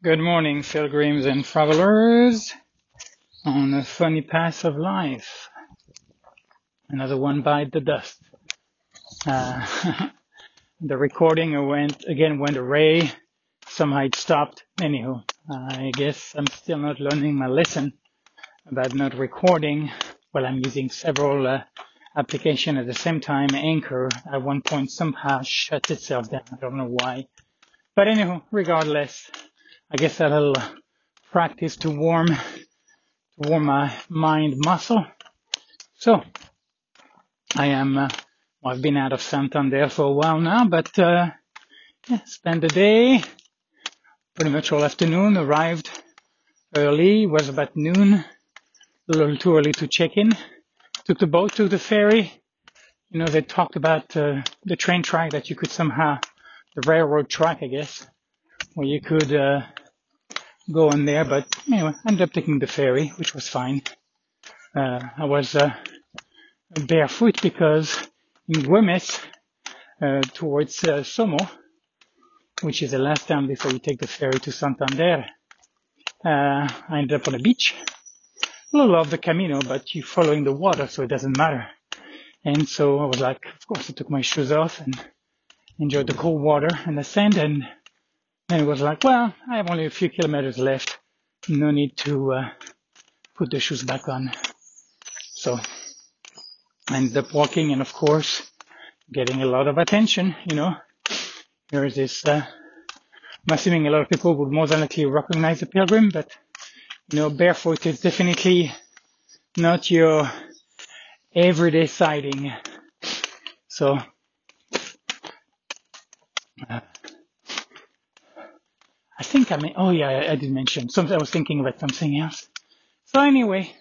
Good morning, pilgrims and travelers on a funny path of life. Another one bite the dust. Uh, the recording went again went away. Somehow it stopped. Anyhow, I guess I'm still not learning my lesson about not recording while I'm using several uh, applications at the same time. Anchor at one point somehow shut itself down. I don't know why. But anyhow, regardless, I guess a little practice to warm to warm my mind muscle. So I am. Uh, well, I've been out of Santander for a while now, but uh, yeah, spent the day, pretty much all afternoon. Arrived early. Was about noon. A little too early to check in. Took the boat to the ferry. You know, they talked about uh, the train track that you could somehow, the railroad track, I guess, where you could uh, go on there. But anyway, I ended up taking the ferry, which was fine. Uh, I was uh, barefoot because in Güemes, uh, towards uh, Somo, which is the last town before you take the ferry to Santander, uh, I ended up on a beach. A little off the Camino, but you're following the water, so it doesn't matter. And so I was like, of course, I took my shoes off and enjoyed the cold water and the sand. And then it was like, well, I have only a few kilometers left. No need to uh, put the shoes back on. So I ended up walking and of course getting a lot of attention, you know. Here's this, uh, I'm assuming a lot of people would more than likely recognize the pilgrim, but you know, barefoot is definitely not your everyday sighting. So, uh, I think I mean, oh yeah, I, I did mention something. I was thinking about something else. So anyway,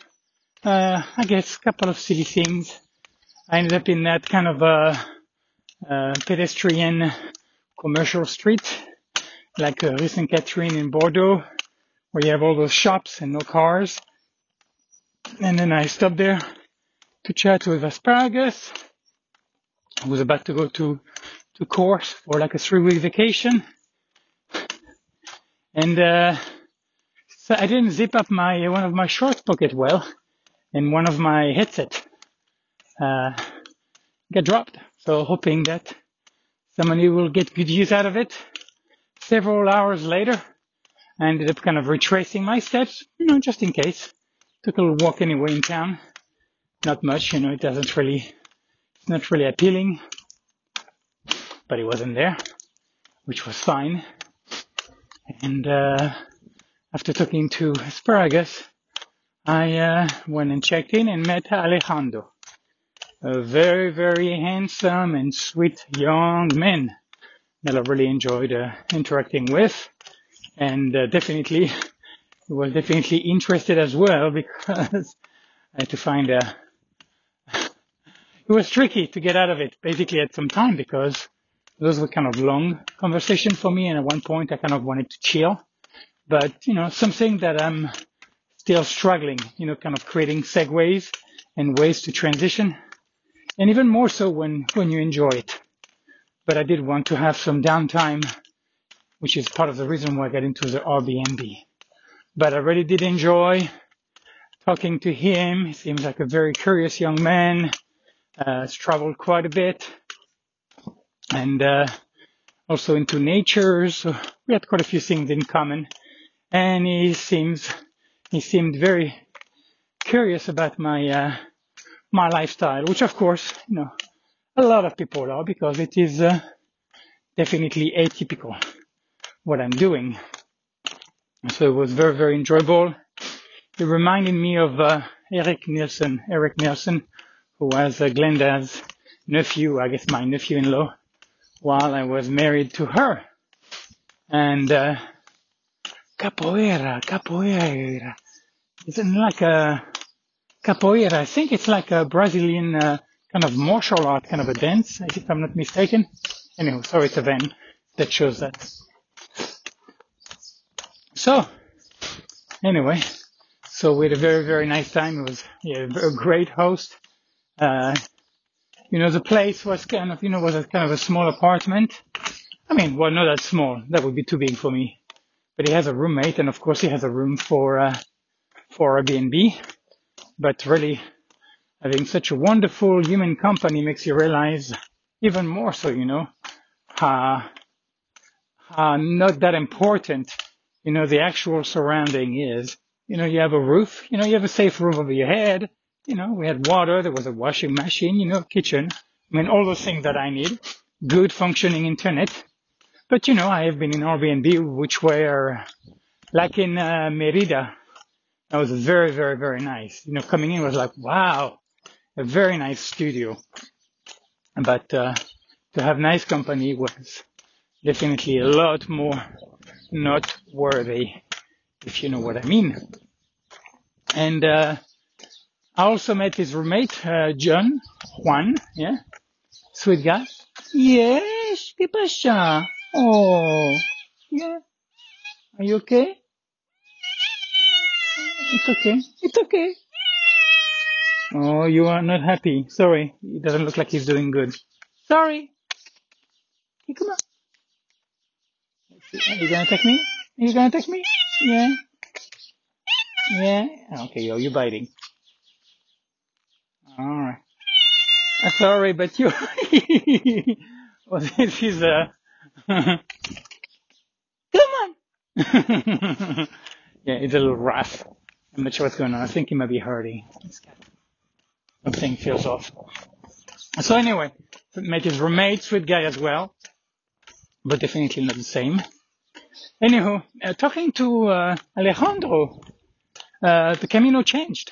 uh, I guess a couple of silly things. I ended up in that kind of uh, uh, pedestrian commercial street, like uh, Rue Saint Catherine in Bordeaux, where you have all those shops and no cars. And then I stopped there to chat with Asparagus, I was about to go to to course for like a three week vacation. And uh, so I didn't zip up my one of my shorts pocket well, and one of my headset uh, got dropped. So hoping that somebody will get good use out of it. Several hours later, I ended up kind of retracing my steps, you know, just in case. Took a little walk anyway in town. Not much, you know, it doesn't really, it's not really appealing. But it wasn't there, which was fine. And, uh, after talking to Asparagus, I, uh, went and checked in and met Alejandro a very, very handsome and sweet young man that I really enjoyed uh, interacting with, and uh, definitely was definitely interested as well because I had to find a. It was tricky to get out of it basically at some time because those were kind of long conversation for me, and at one point I kind of wanted to chill, but you know something that I'm still struggling, you know, kind of creating segues and ways to transition and even more so when, when you enjoy it. But I did want to have some downtime, which is part of the reason why I got into the Airbnb. But I really did enjoy talking to him. He seems like a very curious young man. Uh, has traveled quite a bit and, uh, also into nature. So we had quite a few things in common and he seems, he seemed very curious about my, uh, my lifestyle, which of course, you know, a lot of people are because it is uh, definitely atypical what I'm doing. So it was very, very enjoyable. It reminded me of uh, Eric Nielsen, Eric Nielsen, who was uh, Glenda's nephew, I guess my nephew-in-law, while I was married to her. And uh, capoeira, capoeira, isn't like a capoeira. I think it's like a Brazilian uh, kind of martial art, kind of a dance, if I'm not mistaken. Anyway, sorry, it's a van that shows that. So, anyway, so we had a very, very nice time. It was yeah, a great host. Uh, you know, the place was kind of, you know, was a kind of a small apartment. I mean, well, not that small. That would be too big for me. but he has a roommate, and of course he has a room for uh, for Airbnb. But really, having such a wonderful human company makes you realize even more so, you know, uh, uh, not that important, you know, the actual surrounding is. You know, you have a roof, you know, you have a safe roof over your head. You know, we had water, there was a washing machine, you know, kitchen. I mean, all those things that I need. Good functioning internet. But, you know, I have been in Airbnb, which were like in uh, Merida. That was very, very, very nice. You know, coming in was like, wow, a very nice studio. But uh, to have nice company was definitely a lot more not worthy, if you know what I mean. And uh, I also met his roommate, uh, John, Juan, yeah, sweet guy. Yes, ¿qué pasa? Oh, yeah. Are you okay? It's okay. It's okay. Oh, you are not happy. Sorry. It doesn't look like he's doing good. Sorry. Hey, come on. Are you gonna attack me? Are you gonna attack me? Yeah. Yeah. Okay, yo, you're biting. Alright. Uh, sorry, but you. well, this is a. come on. yeah, it's a little rough. I'm not sure what's going on. I think he might be hurting. Something feels off. So anyway, met his roommate, sweet guy as well, but definitely not the same. Anywho, uh, talking to uh, Alejandro, uh, the Camino changed.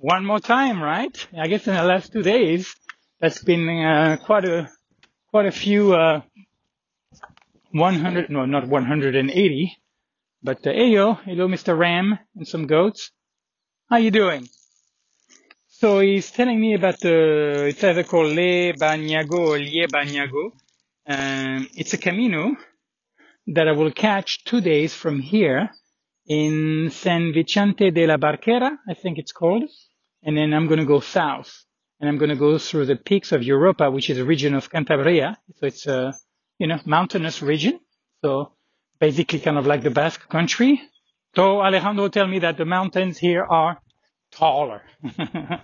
One more time, right? I guess in the last two days, that's been uh, quite a quite a few uh, 100, no, not 180, but uh, hello, Mr. Ram, and some goats. How you doing? So he's telling me about the, it's either called Lebaniego or Lebaniego. Um, it's a Camino that I will catch two days from here in San Vicente de la Barquera, I think it's called. And then I'm going to go south and I'm going to go through the peaks of Europa, which is a region of Cantabria. So it's a, you know, mountainous region. So basically kind of like the Basque country. So Alejandro tell me that the mountains here are taller.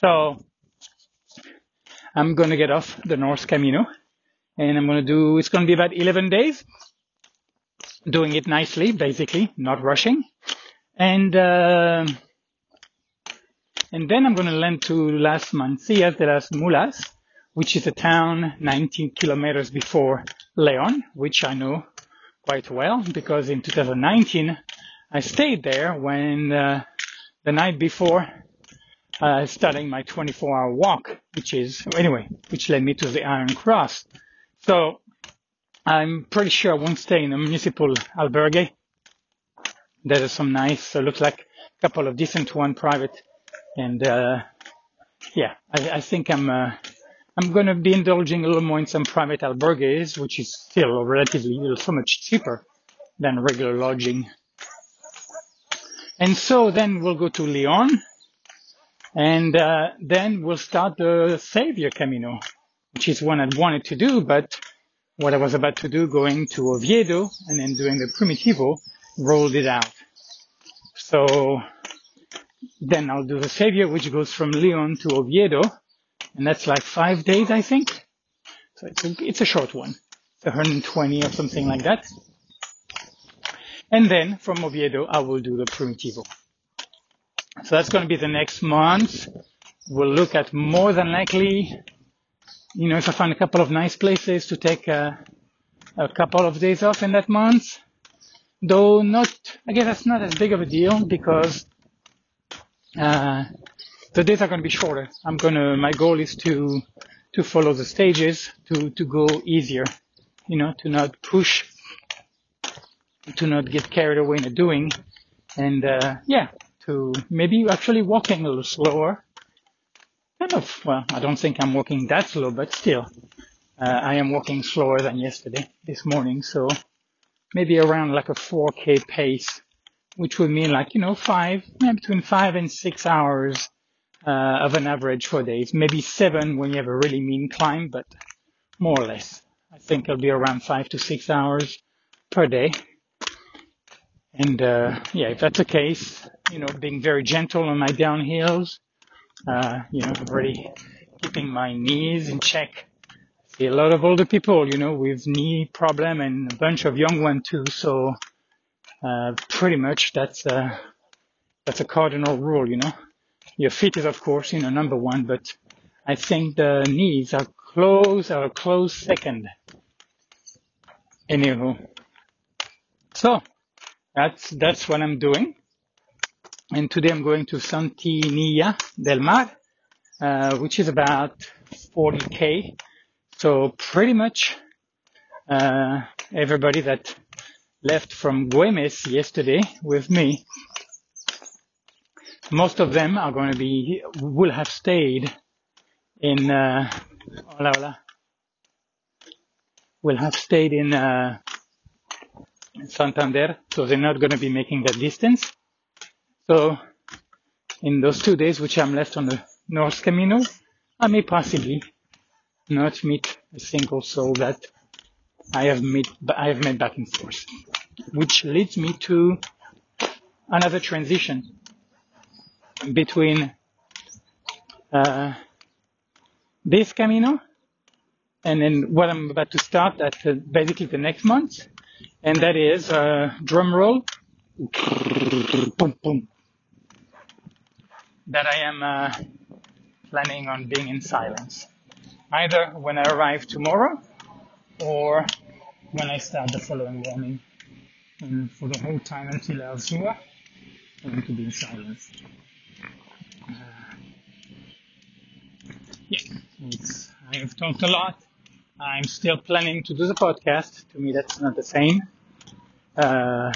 so I'm going to get off the North Camino and I'm going to do, it's going to be about 11 days doing it nicely, basically, not rushing. And, uh, and then I'm going to land to Las Mancias de las Mulas, which is a town 19 kilometers before Leon, which I know quite well because in 2019 I stayed there when uh, the night before uh, starting my 24 hour walk, which is, anyway, which led me to the Iron Cross. So I'm pretty sure I won't stay in a municipal albergue. There are some nice, so looks like a couple of decent one private. And, uh, yeah, I, I think I'm, uh, I'm going to be indulging a little more in some private albergues, which is still relatively so much cheaper than regular lodging and so then we'll go to Leon, and uh, then we'll start the Savior Camino, which is one I wanted to do, but what I was about to do, going to Oviedo and then doing the Primitivo, rolled it out. So then I'll do the Savior, which goes from Leon to Oviedo, and that's like five days, I think. So it's a, it's a short one. It's 120 or something like that. And then from Oviedo, I will do the Primitivo. So that's going to be the next month. We'll look at more than likely, you know, if I find a couple of nice places to take a, a couple of days off in that month. Though not, I guess that's not as big of a deal because, uh, the days are going to be shorter. I'm going to, my goal is to, to follow the stages, to, to go easier, you know, to not push to not get carried away in the doing. And uh, yeah to maybe actually walking a little slower. Kind of well i don't think i'm walking that slow but still uh, i am walking slower than yesterday this morning. So maybe around like a 4k pace which would mean like you know five between five and six hours uh, of an average for days maybe seven when you have a really mean climb but more or less i think it'll be around five to six hours per day And uh, yeah, if that's the case, you know, being very gentle on my downhills, uh, you know, already keeping my knees in check. I See a lot of older people, you know, with knee problem and a bunch of young ones too. So uh, pretty much that's a that's a cardinal rule, you know. Your feet is of course, you know, number one, but I think the knees are close are close second. Anywho, so that's that's what I'm doing. And today I'm going to Santillana del Mar, uh, which is about 40k. So pretty much uh, everybody that left from Güemes yesterday with me, most of them are going to be will have stayed in uh, hola, hola, will have stayed in uh, Santander, so they're not going to be making that distance. So in those two days which I'm left on the North Camino, I may possibly not meet a single soul that I have met, I have met back and forth, which leads me to another transition between uh, this Camino and then what I'm about to start at uh, basically the next month, and that is uh, drum roll. That I am uh, planning on being in silence, either when I arrive tomorrow or when I start the following morning. And for the whole time until I Azua, I'm going to be in silence. Uh, yeah, I have talked a lot. I'm still planning to do the podcast. To me, that's not the same. Uh,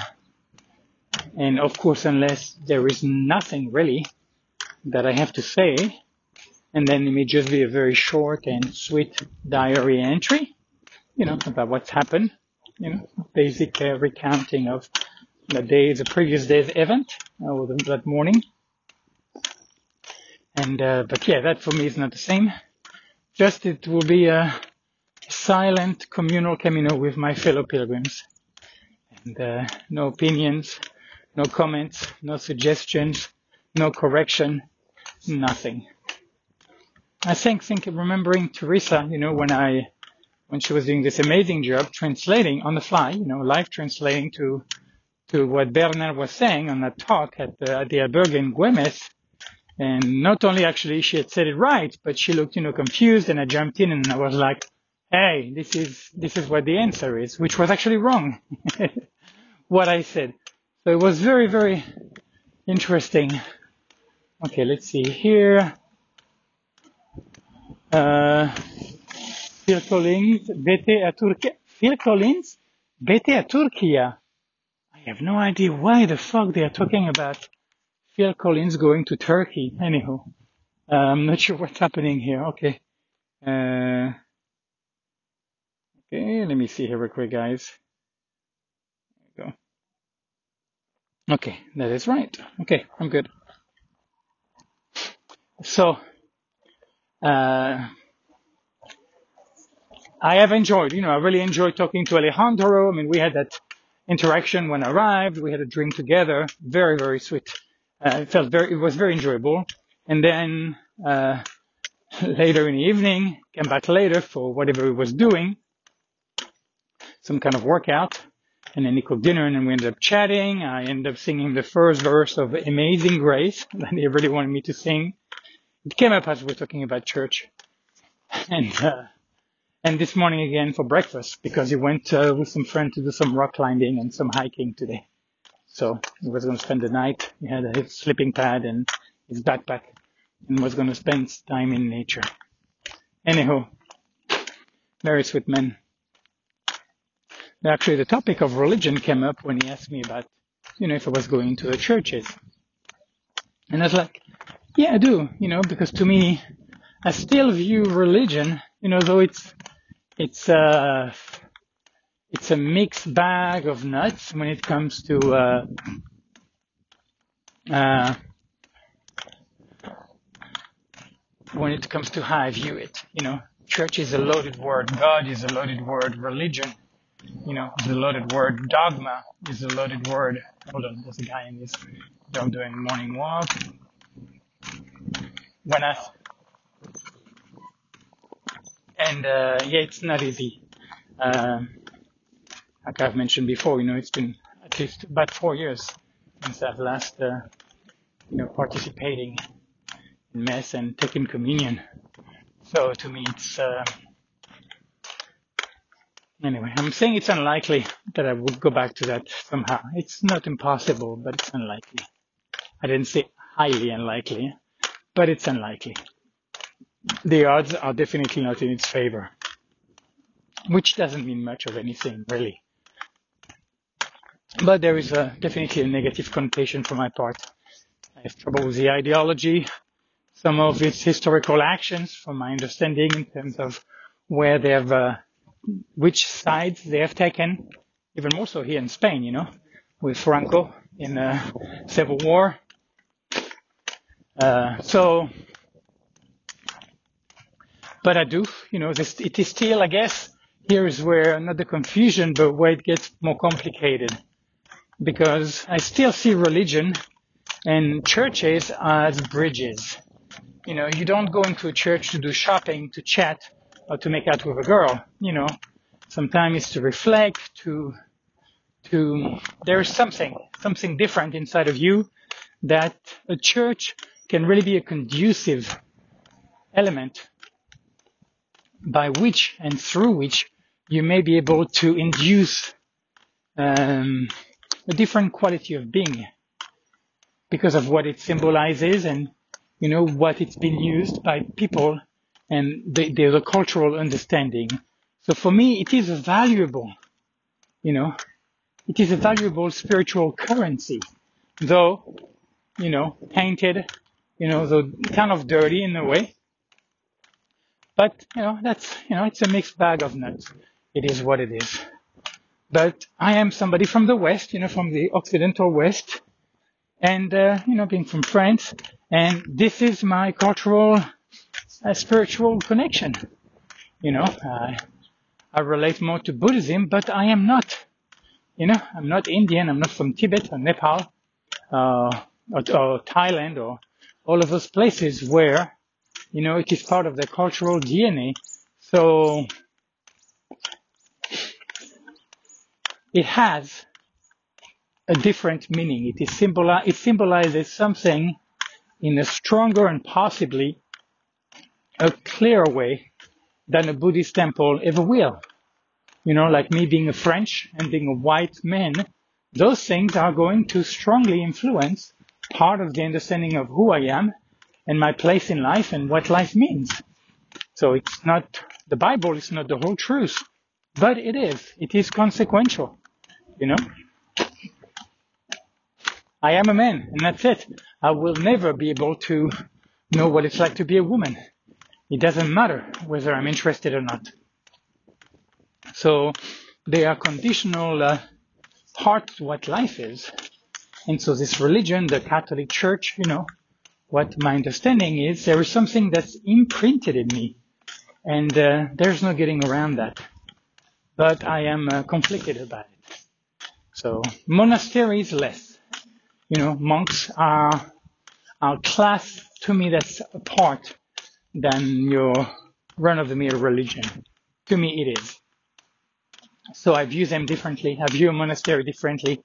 and of course, unless there is nothing really that I have to say, and then it may just be a very short and sweet diary entry, you know, about what's happened, you know, basic uh, recounting of the day, the previous day's event, uh, or the, that morning. And, uh, but yeah, that for me is not the same. Just it will be a silent communal Camino with my fellow pilgrims. And, uh, no opinions, no comments, no suggestions, no correction, nothing. I think, think remembering Teresa, you know, when I, when she was doing this amazing job translating on the fly, you know, live translating to, to what Bernard was saying on that talk at the, at the albergue in Güemes. And not only actually she had said it right, but she looked, you know, confused and I jumped in and I was like, hey, this is, this is what the answer is, which was actually wrong. what I said. So it was very, very interesting Okay, let's see here. Uh, Phil Collins, vete a Turkey. Collins, vete a Turkey. I have no idea why the fuck they are talking about Phil Collins going to Turkey. Anyhow, uh, I'm not sure what's happening here. Okay. Uh, okay, let me see here real quick, guys. There we go. Okay, that is right. Okay, I'm good. So, uh, I have enjoyed, you know, I really enjoyed talking to Alejandro. I mean, we had that interaction when I arrived. We had a drink together. Very, very sweet. Uh, it felt very, it was very enjoyable. And then, uh, later in the evening, came back later for whatever he was doing, some kind of workout. And then he cooked dinner and then we ended up chatting. I ended up singing the first verse of Amazing Grace that he really wanted me to sing it came up as we were talking about church. And, uh, and this morning again for breakfast because he went uh, with some friend to do some rock climbing and some hiking today. So he was going to spend the night. He had his sleeping pad and his backpack and was going to spend time in nature. Anyhow, very sweet man. Actually, the topic of religion came up when he asked me about, you know, if I was going to the churches. And I was like, yeah, I do. You know, because to me, I still view religion, you know, though it's it's a it's a mixed bag of nuts when it comes to uh, uh, when it comes to how I view it. You know, church is a loaded word, God is a loaded word, religion you know, is a loaded word. Dogma is a loaded word. Hold on, there's a guy in this dog doing morning walk. When I, and uh, yeah, it's not easy. Um, like I've mentioned before, you know, it's been at least about four years since I've last, uh, you know, participating in mass and taking communion. So to me, it's uh, anyway. I'm saying it's unlikely that I would go back to that somehow. It's not impossible, but it's unlikely. I didn't say highly unlikely, but it's unlikely. The odds are definitely not in its favor, which doesn't mean much of anything really. But there is a, definitely a negative connotation for my part. I have trouble with the ideology, some of its historical actions, from my understanding, in terms of where they have, uh, which sides they have taken, even more so here in Spain, you know, with Franco in the Civil War. Uh, so, but I do, you know, this, it is still, I guess, here is where not the confusion, but where it gets more complicated, because I still see religion and churches as bridges you know, you don't go into a church to do shopping, to chat, or to make out with a girl. You know, sometimes it's to reflect, to, to, there is something, something different inside of you that a church can really be a conducive element by which and through which you may be able to induce um, a different quality of being because of what it symbolizes and you know, what it's been used by people and the, the, cultural understanding. So for me, it is a valuable, you know, it is a valuable spiritual currency, though, you know, tainted, you know, though kind of dirty in a way. But, you know, that's, you know, it's a mixed bag of nuts. It is what it is. But I am somebody from the West, you know, from the Occidental West. And, uh, you know, being from France, and this is my cultural, uh, spiritual connection. You know, uh, I relate more to Buddhism, but I am not, you know, I'm not Indian, I'm not from Tibet or Nepal, uh, or, or Thailand or all of those places where, you know, it is part of the cultural DNA. So, it has a different meaning. It is symboli- it symbolizes something in a stronger and possibly a clearer way than a Buddhist temple ever will. You know, like me being a French and being a white man, those things are going to strongly influence part of the understanding of who I am and my place in life and what life means. So it's not, the Bible is not the whole truth, but it is. It is consequential, you know? I am a man and that's it. I will never be able to know what it's like to be a woman. It doesn't matter whether I'm interested or not. So they are conditional uh, parts what life is. And so this religion, the Catholic Church, you know, what my understanding is, there is something that's imprinted in me. And uh, there's no getting around that. But I am uh, conflicted about it. So monasteries less you know, monks are, are class to me that's apart than your run-of-the-mill religion. To me, it is. So I view them differently. I view a monastery differently,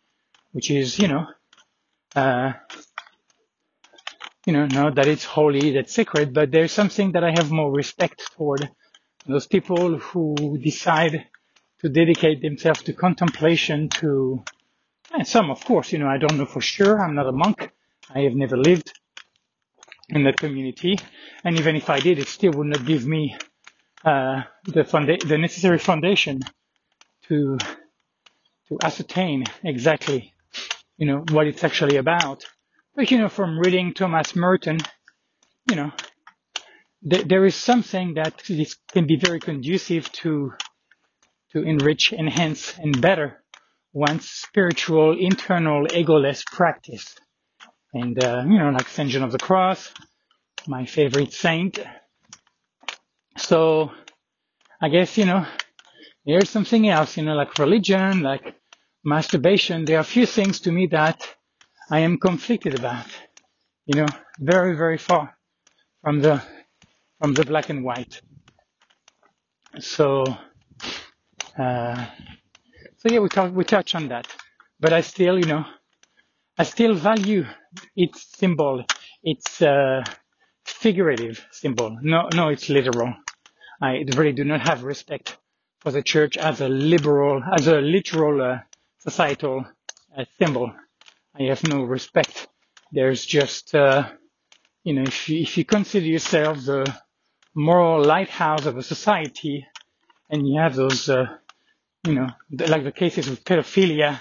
which is, you know, uh, you know, not that it's holy, that's sacred, but there's something that I have more respect toward those people who decide to dedicate themselves to contemplation, to and some, of course, you know, I don't know for sure. I'm not a monk. I have never lived in that community. And even if I did, it still would not give me uh, the, funda- the necessary foundation to to ascertain exactly, you know, what it's actually about. But you know, from reading Thomas Merton, you know, th- there is something that is, can be very conducive to to enrich, enhance, and better one's spiritual, internal, egoless practice. And, uh, you know, like St. John of the Cross, my favorite saint. So, I guess, you know, there's something else, you know, like religion, like masturbation. There are a few things to me that I am conflicted about, you know, very, very far from the, from the black and white. So, uh, so yeah, we talk, we touch on that, but I still, you know, I still value its symbol, its, uh, figurative symbol. No, no, it's literal. I really do not have respect for the church as a liberal, as a literal uh, societal uh, symbol. I have no respect. There's just, uh, you know, if you, if you consider yourself the moral lighthouse of a society, and you have those, uh, you know, like the cases with pedophilia,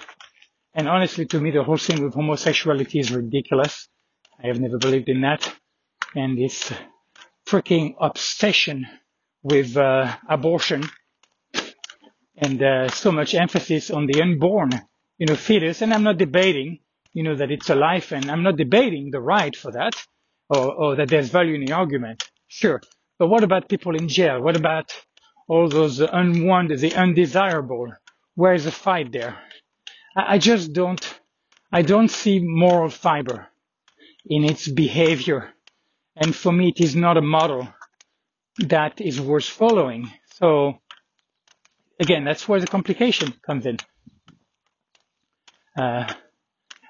and honestly, to me, the whole thing with homosexuality is ridiculous. I have never believed in that, and this freaking obsession with uh, abortion and uh, so much emphasis on the unborn, you know, fetus. And I'm not debating, you know, that it's a life, and I'm not debating the right for that, or, or that there's value in the argument. Sure, but what about people in jail? What about all those unwanted, the undesirable? Where is the fight there? I, I just don't, I don't see moral fiber in its behavior. And for me, it is not a model that is worth following. So again, that's where the complication comes in. Uh,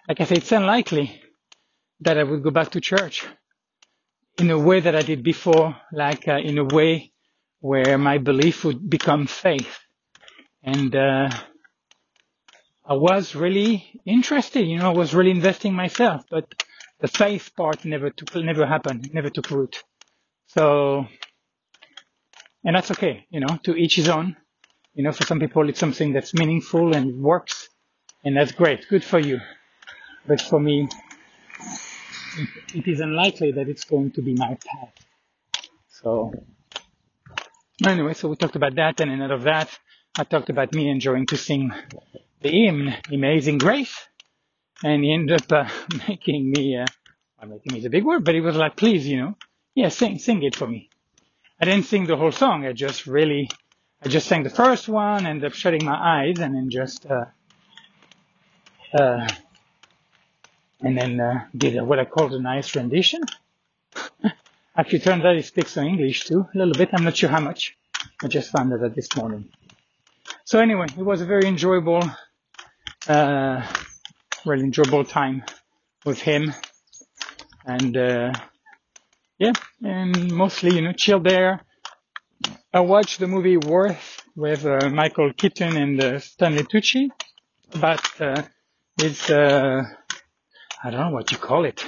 like I say, it's unlikely that I would go back to church in a way that I did before, like uh, in a way where my belief would become faith. And uh, I was really interested, you know, I was really investing myself, but the faith part never took, never happened, never took root. So, and that's okay, you know, to each his own. You know, for some people it's something that's meaningful and works, and that's great, good for you. But for me, it is unlikely that it's going to be my path. So, anyway, so we talked about that, and out of that, I talked about me enjoying to sing the hymn, Amazing Grace, and he ended up uh, making me, uh, well, making me is a big word, but he was like, please, you know, yeah, sing, sing it for me. I didn't sing the whole song. I just really, I just sang the first one, ended up shutting my eyes, and then just, uh, uh, and then uh, did what I called a nice rendition. Actually, turns out he speaks some English too, a little bit. I'm not sure how much. I just found that out this morning. So anyway, it was a very enjoyable, uh, really enjoyable time with him, and uh, yeah, and mostly you know chill there. I watched the movie Worth with uh, Michael Keaton and uh, Stanley Tucci about uh, uh, I don't know what you call it.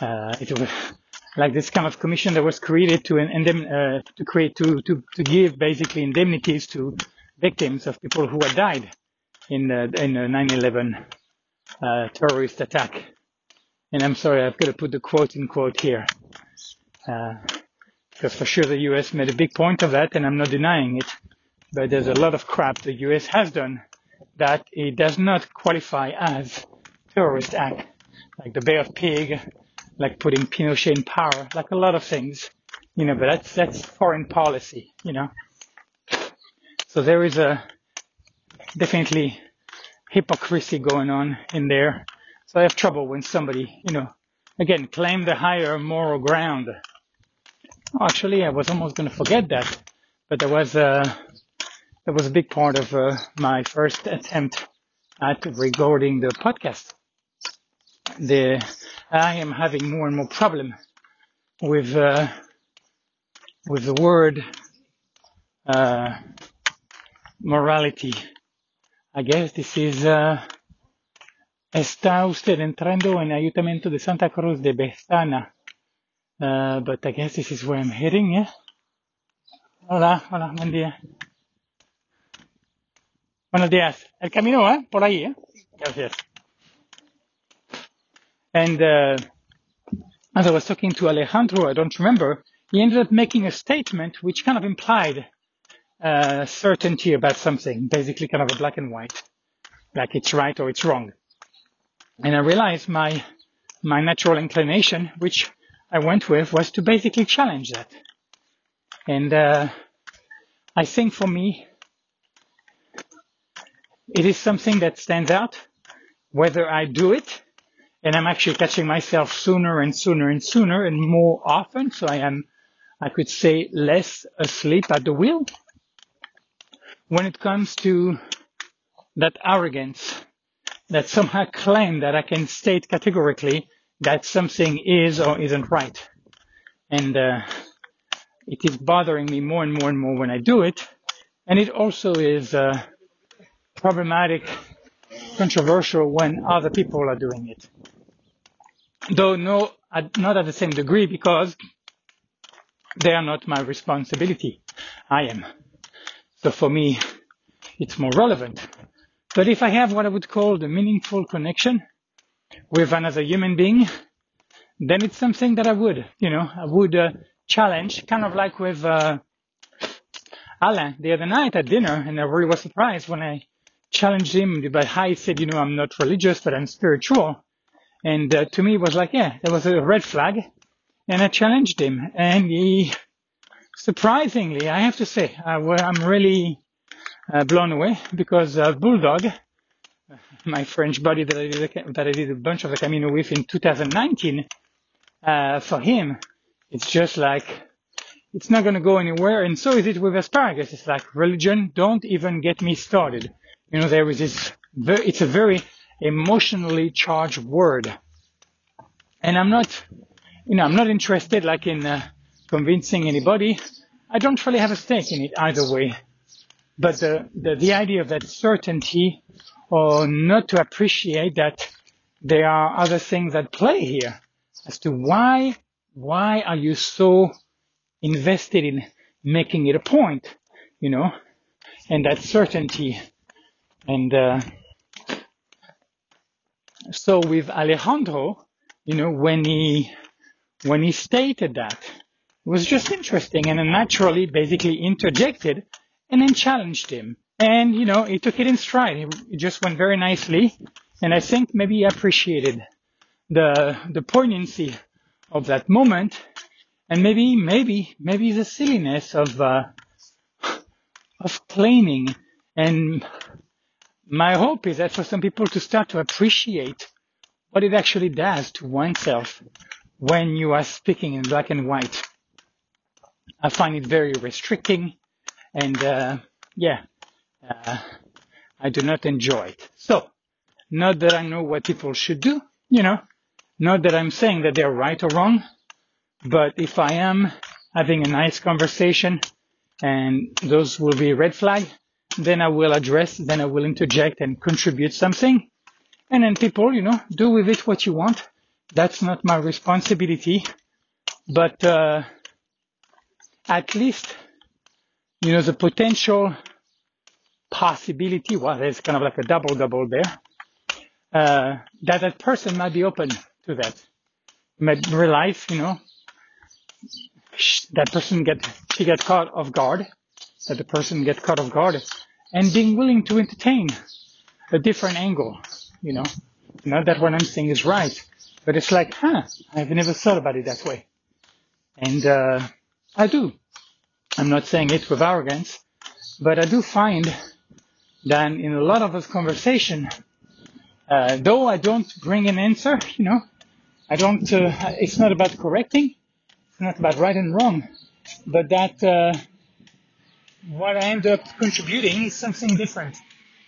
Uh, it was like this kind of commission that was created to indemn, uh, to create to, to to give basically indemnities to victims of people who had died in the in the 9/11 uh, terrorist attack. And I'm sorry, I've got to put the quote in quote here. Uh, because for sure the US made a big point of that and I'm not denying it. But there's a lot of crap the US has done that it does not qualify as terrorist act like the Bay of Pig, like putting Pinochet in power, like a lot of things, you know, but that's, that's foreign policy, you know. So there is a definitely hypocrisy going on in there. So I have trouble when somebody, you know, again, claim the higher moral ground. Actually, I was almost going to forget that, but there was a, that was a big part of uh, my first attempt at recording the podcast the I am having more and more problem with uh, with the word uh, morality. I guess this is uh, está usted entrando en Ayuntamiento de Santa Cruz de Bezana. Uh, but I guess this is where I'm heading, yeah? Hola, hola, buen día. Buenos días. El camino, ¿eh? Por ahí, ¿eh? Gracias. And uh, as I was talking to Alejandro, I don't remember, he ended up making a statement which kind of implied uh, certainty about something, basically kind of a black and white, like it's right or it's wrong. And I realized my my natural inclination, which I went with, was to basically challenge that. And uh, I think for me, it is something that stands out, whether I do it and I'm actually catching myself sooner and sooner and sooner and more often. So I am, I could say less asleep at the wheel when it comes to that arrogance that somehow claim that I can state categorically that something is or isn't right. And, uh, it is bothering me more and more and more when I do it. And it also is, uh, problematic, controversial when other people are doing it. Though no, not at the same degree because they are not my responsibility. I am. So for me, it's more relevant. But if I have what I would call the meaningful connection with another human being, then it's something that I would, you know, I would uh, challenge, kind of like with uh, the other night at dinner, and I really was surprised when I challenged him by how he said, you know, I'm not religious, but I'm spiritual. And uh, to me, it was like, yeah, there was a red flag, and I challenged him, and he, surprisingly, I have to say, uh, I'm really uh, blown away because uh, Bulldog, my French buddy that I did a, that I did a bunch of the Camino with in 2019, uh, for him, it's just like it's not going to go anywhere. And so is it with asparagus. It's like religion. Don't even get me started. You know, there is this. It's a very emotionally charged word, and I'm not, you know, I'm not interested like in uh, convincing anybody. I don't really have a stake in it either way. But the, the, the idea of that certainty or not to appreciate that there are other things at play here as to why, why are you so invested in making it a point, you know, and that certainty. And, uh, so with Alejandro, you know, when he, when he stated that, it was just interesting and naturally basically interjected and then challenged him. And, you know, he took it in stride. It just went very nicely. And I think maybe he appreciated the, the poignancy of that moment. And maybe, maybe, maybe the silliness of, uh, of claiming. And my hope is that for some people to start to appreciate what it actually does to oneself when you are speaking in black and white. I find it very restricting and uh, yeah, uh, I do not enjoy it. So, not that I know what people should do, you know, not that I'm saying that they're right or wrong, but if I am having a nice conversation and those will be red flag, then I will address, then I will interject and contribute something. And then people, you know, do with it what you want. That's not my responsibility. But, uh, at least you know, the potential possibility, well, there's kind of like a double double there, uh, that that person might be open to that. Might realize, you know, that person get, she get caught off guard, that the person get caught off guard and being willing to entertain a different angle, you know, not that what I'm saying is right, but it's like, huh, I've never thought about it that way. And, uh, I do. I'm not saying it with arrogance, but I do find that in a lot of this conversation, uh, though I don't bring an answer, you know, I don't, uh, it's not about correcting, it's not about right and wrong, but that, uh, what I end up contributing is something different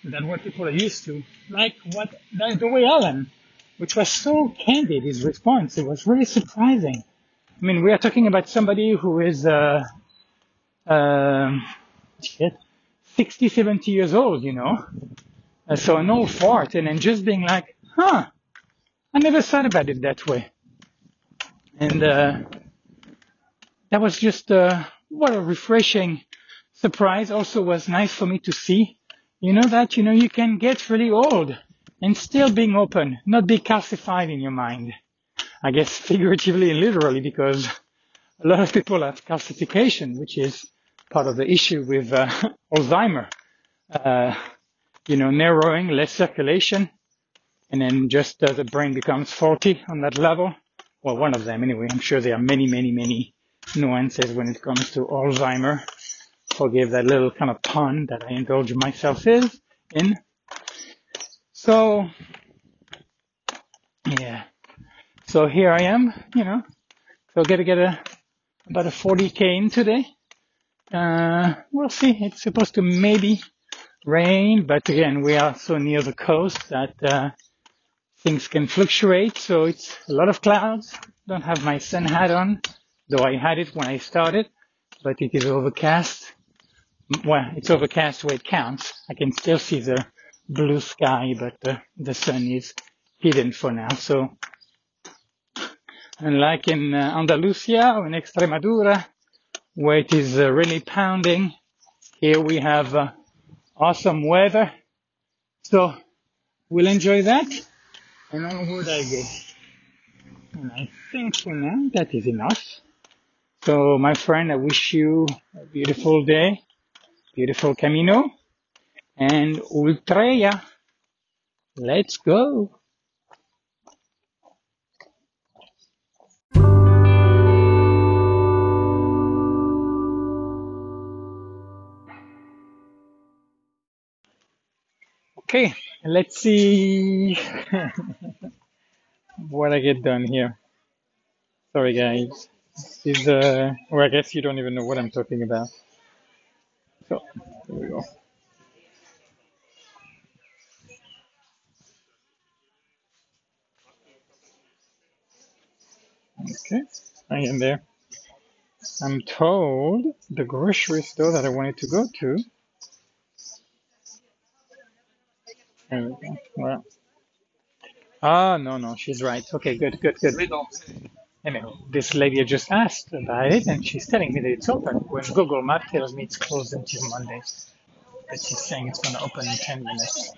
than what people are used to. Like what, the way Alan, which was so candid, his response, it was really surprising. I mean, we are talking about somebody who is, uh, um, 60, 70 years old, you know. Uh, so an old fart and then just being like, huh, I never thought about it that way. And, uh, that was just, uh, what a refreshing surprise. Also was nice for me to see, you know, that, you know, you can get really old and still being open, not be calcified in your mind. I guess figuratively and literally because a lot of people have calcification, which is part of the issue with uh, Alzheimer. Uh, you know, narrowing, less circulation, and then just uh, the brain becomes faulty on that level. Well, one of them anyway. I'm sure there are many, many, many nuances when it comes to Alzheimer. Forgive that little kind of pun that I indulge myself in. So yeah, so here I am, you know, so gotta get a about a 40k in today. Uh, we'll see. It's supposed to maybe rain, but again, we are so near the coast that uh, things can fluctuate. So it's a lot of clouds. Don't have my sun hat on, though I had it when I started, but it is overcast. Well, it's overcast where it counts. I can still see the blue sky, but the, the sun is hidden for now. So unlike in uh, Andalusia or in Extremadura, where it is uh, really pounding, here we have uh, awesome weather. So we'll enjoy that. And on would I go? And I think for now that is enough. So my friend, I wish you a beautiful day, beautiful Camino, and Ultreya. Let's go. Okay, let's see what I get done here. Sorry guys. This is uh well I guess you don't even know what I'm talking about. So here we go. Okay, I am there. I'm told the grocery store that I wanted to go to. There we go. Well, ah, no, no, she's right. Okay, good, good, good. Anyhow, this lady just asked about it, and she's telling me that it's open. When Google Map tells me it's closed until Monday, but she's saying it's going to open in 10 minutes.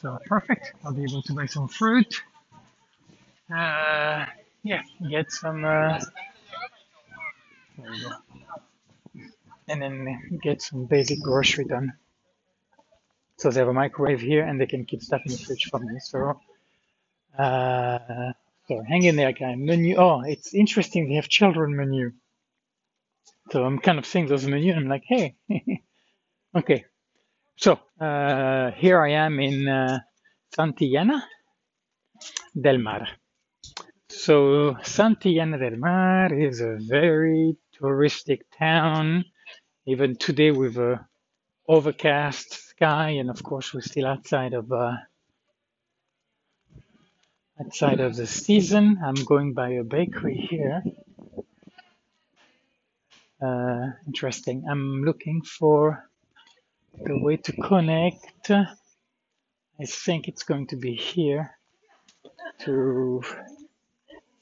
So perfect. I'll be able to buy some fruit. Uh, yeah, get some. Uh. And then get some basic grocery done. So they have a microwave here, and they can keep stuff in the fridge for me. So, uh, so hang in there, guy. Menu. Oh, it's interesting. They have children menu. So I'm kind of seeing those menu, I'm like, hey, okay. So uh, here I am in uh, Santillana del Mar. So Santillana del Mar is a very touristic town. Even today with a overcast sky, and of course we're still outside of uh, outside of the season. I'm going by a bakery here. Uh, interesting. I'm looking for the way to connect. I think it's going to be here to.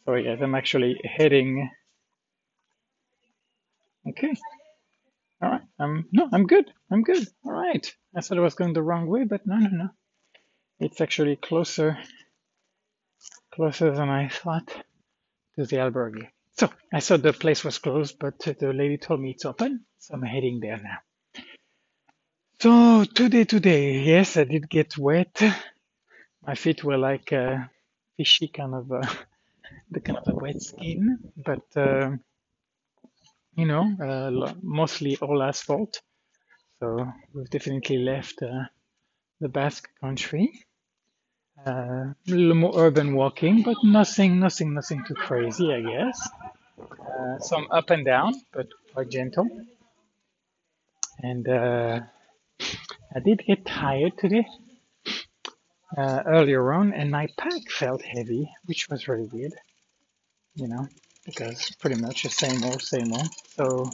Sorry, guys, I'm actually heading. Okay. All right. Um. No, I'm good. I'm good. All right. I thought I was going the wrong way, but no, no, no. It's actually closer, closer than I thought to the albergue. So I thought the place was closed, but the lady told me it's open, so I'm heading there now. So today, today, yes, I did get wet. My feet were like fishy, kind of the kind of a wet skin, but uh, you know, uh, mostly all asphalt. So we've definitely left uh, the Basque country. Uh, a little more urban walking, but nothing, nothing, nothing too crazy, I guess. Uh, some up and down, but quite gentle. And uh, I did get tired today uh, earlier on, and my pack felt heavy, which was really weird, you know, because pretty much the same old, same old. So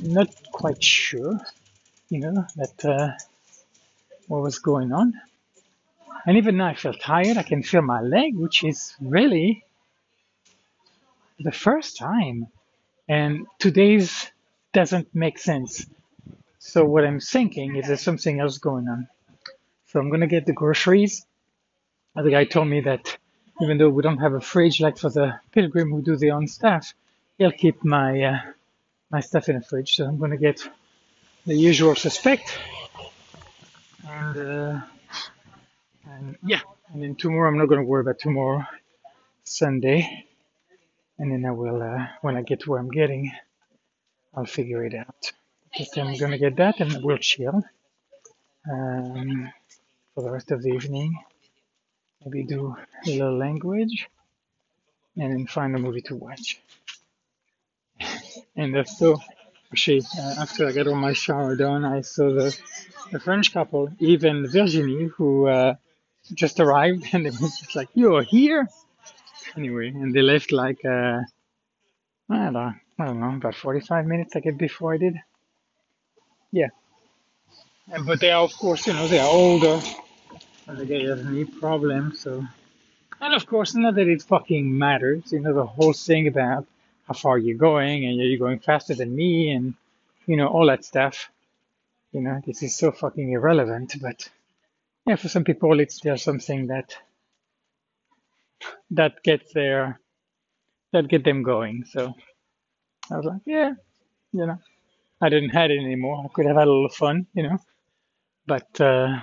not quite sure, you know, that uh, what was going on. And even now I feel tired. I can feel my leg, which is really the first time. And today's doesn't make sense. So what I'm thinking is there's something else going on. So I'm gonna get the groceries. The guy told me that even though we don't have a fridge like for the pilgrim who do their own stuff, he'll keep my uh, my stuff in a fridge. So I'm gonna get the usual suspect, and uh, and yeah, and then tomorrow I'm not gonna worry about tomorrow, Sunday, and then I will uh, when I get to where I'm getting, I'll figure it out. Just I'm gonna get that and we'll chill um, for the rest of the evening. Maybe do a little language and then find a movie to watch. And that's so actually uh, after I got all my shower done, I saw the, the French couple, and Virginie, who uh, just arrived, and it was just like, "You're here." Anyway, and they left like uh, I don't know, I don't know, about 45 minutes I guess before I did. Yeah, and, but they are of course, you know, they are older, and they has knee problems, so. And of course, not that it fucking matters, you know, the whole thing about how far you're going and you're going faster than me and, you know, all that stuff. You know, this is so fucking irrelevant, but yeah, for some people, it's just something that, that gets their, that get them going. So I was like, yeah, you know, I didn't have it anymore. I could have had a little fun, you know, but, uh,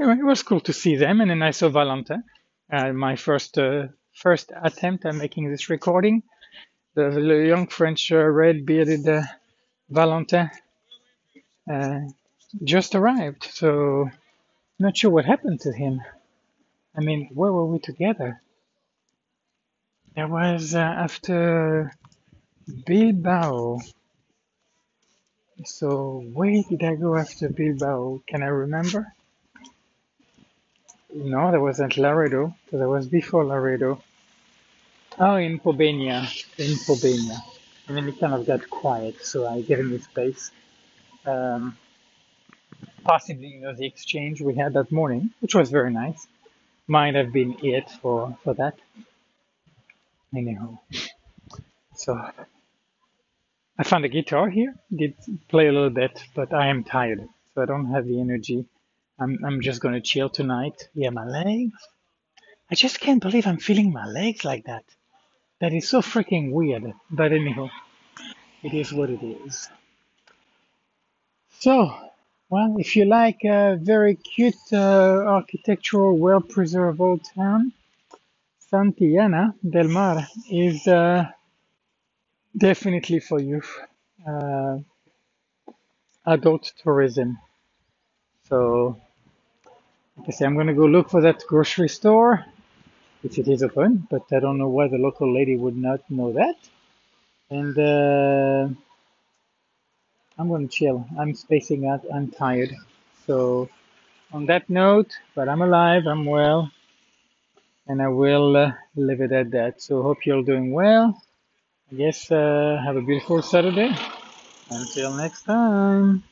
anyway, it was cool to see them. And then I saw Valentin, uh, my first, uh, first attempt at making this recording the, the young French uh, red bearded uh, Valentin uh, just arrived. So, not sure what happened to him. I mean, where were we together? It was uh, after Bilbao. So, where did I go after Bilbao? Can I remember? No, that wasn't Laredo, because that was before Laredo. Oh, in Pobeña, in Pobeña. And then it kind of got quiet, so I gave him space. Um, possibly, you know, the exchange we had that morning, which was very nice, might have been it for, for that. Anyhow, so I found a guitar here, did play a little bit, but I am tired, so I don't have the energy. I'm, I'm just gonna chill tonight. Yeah, my legs. I just can't believe I'm feeling my legs like that. That is so freaking weird. But anyhow, it is what it is. So, well, if you like a very cute uh, architectural, well-preserved old town, Santillana del Mar is uh, definitely for you. Uh, adult tourism. So, like I say, I'm gonna go look for that grocery store if it is open, but I don't know why the local lady would not know that. And uh, I'm to chill. I'm spacing out. I'm tired. So, on that note, but I'm alive, I'm well, and I will uh, leave it at that. So, hope you're doing well. I guess uh, have a beautiful Saturday. Until next time.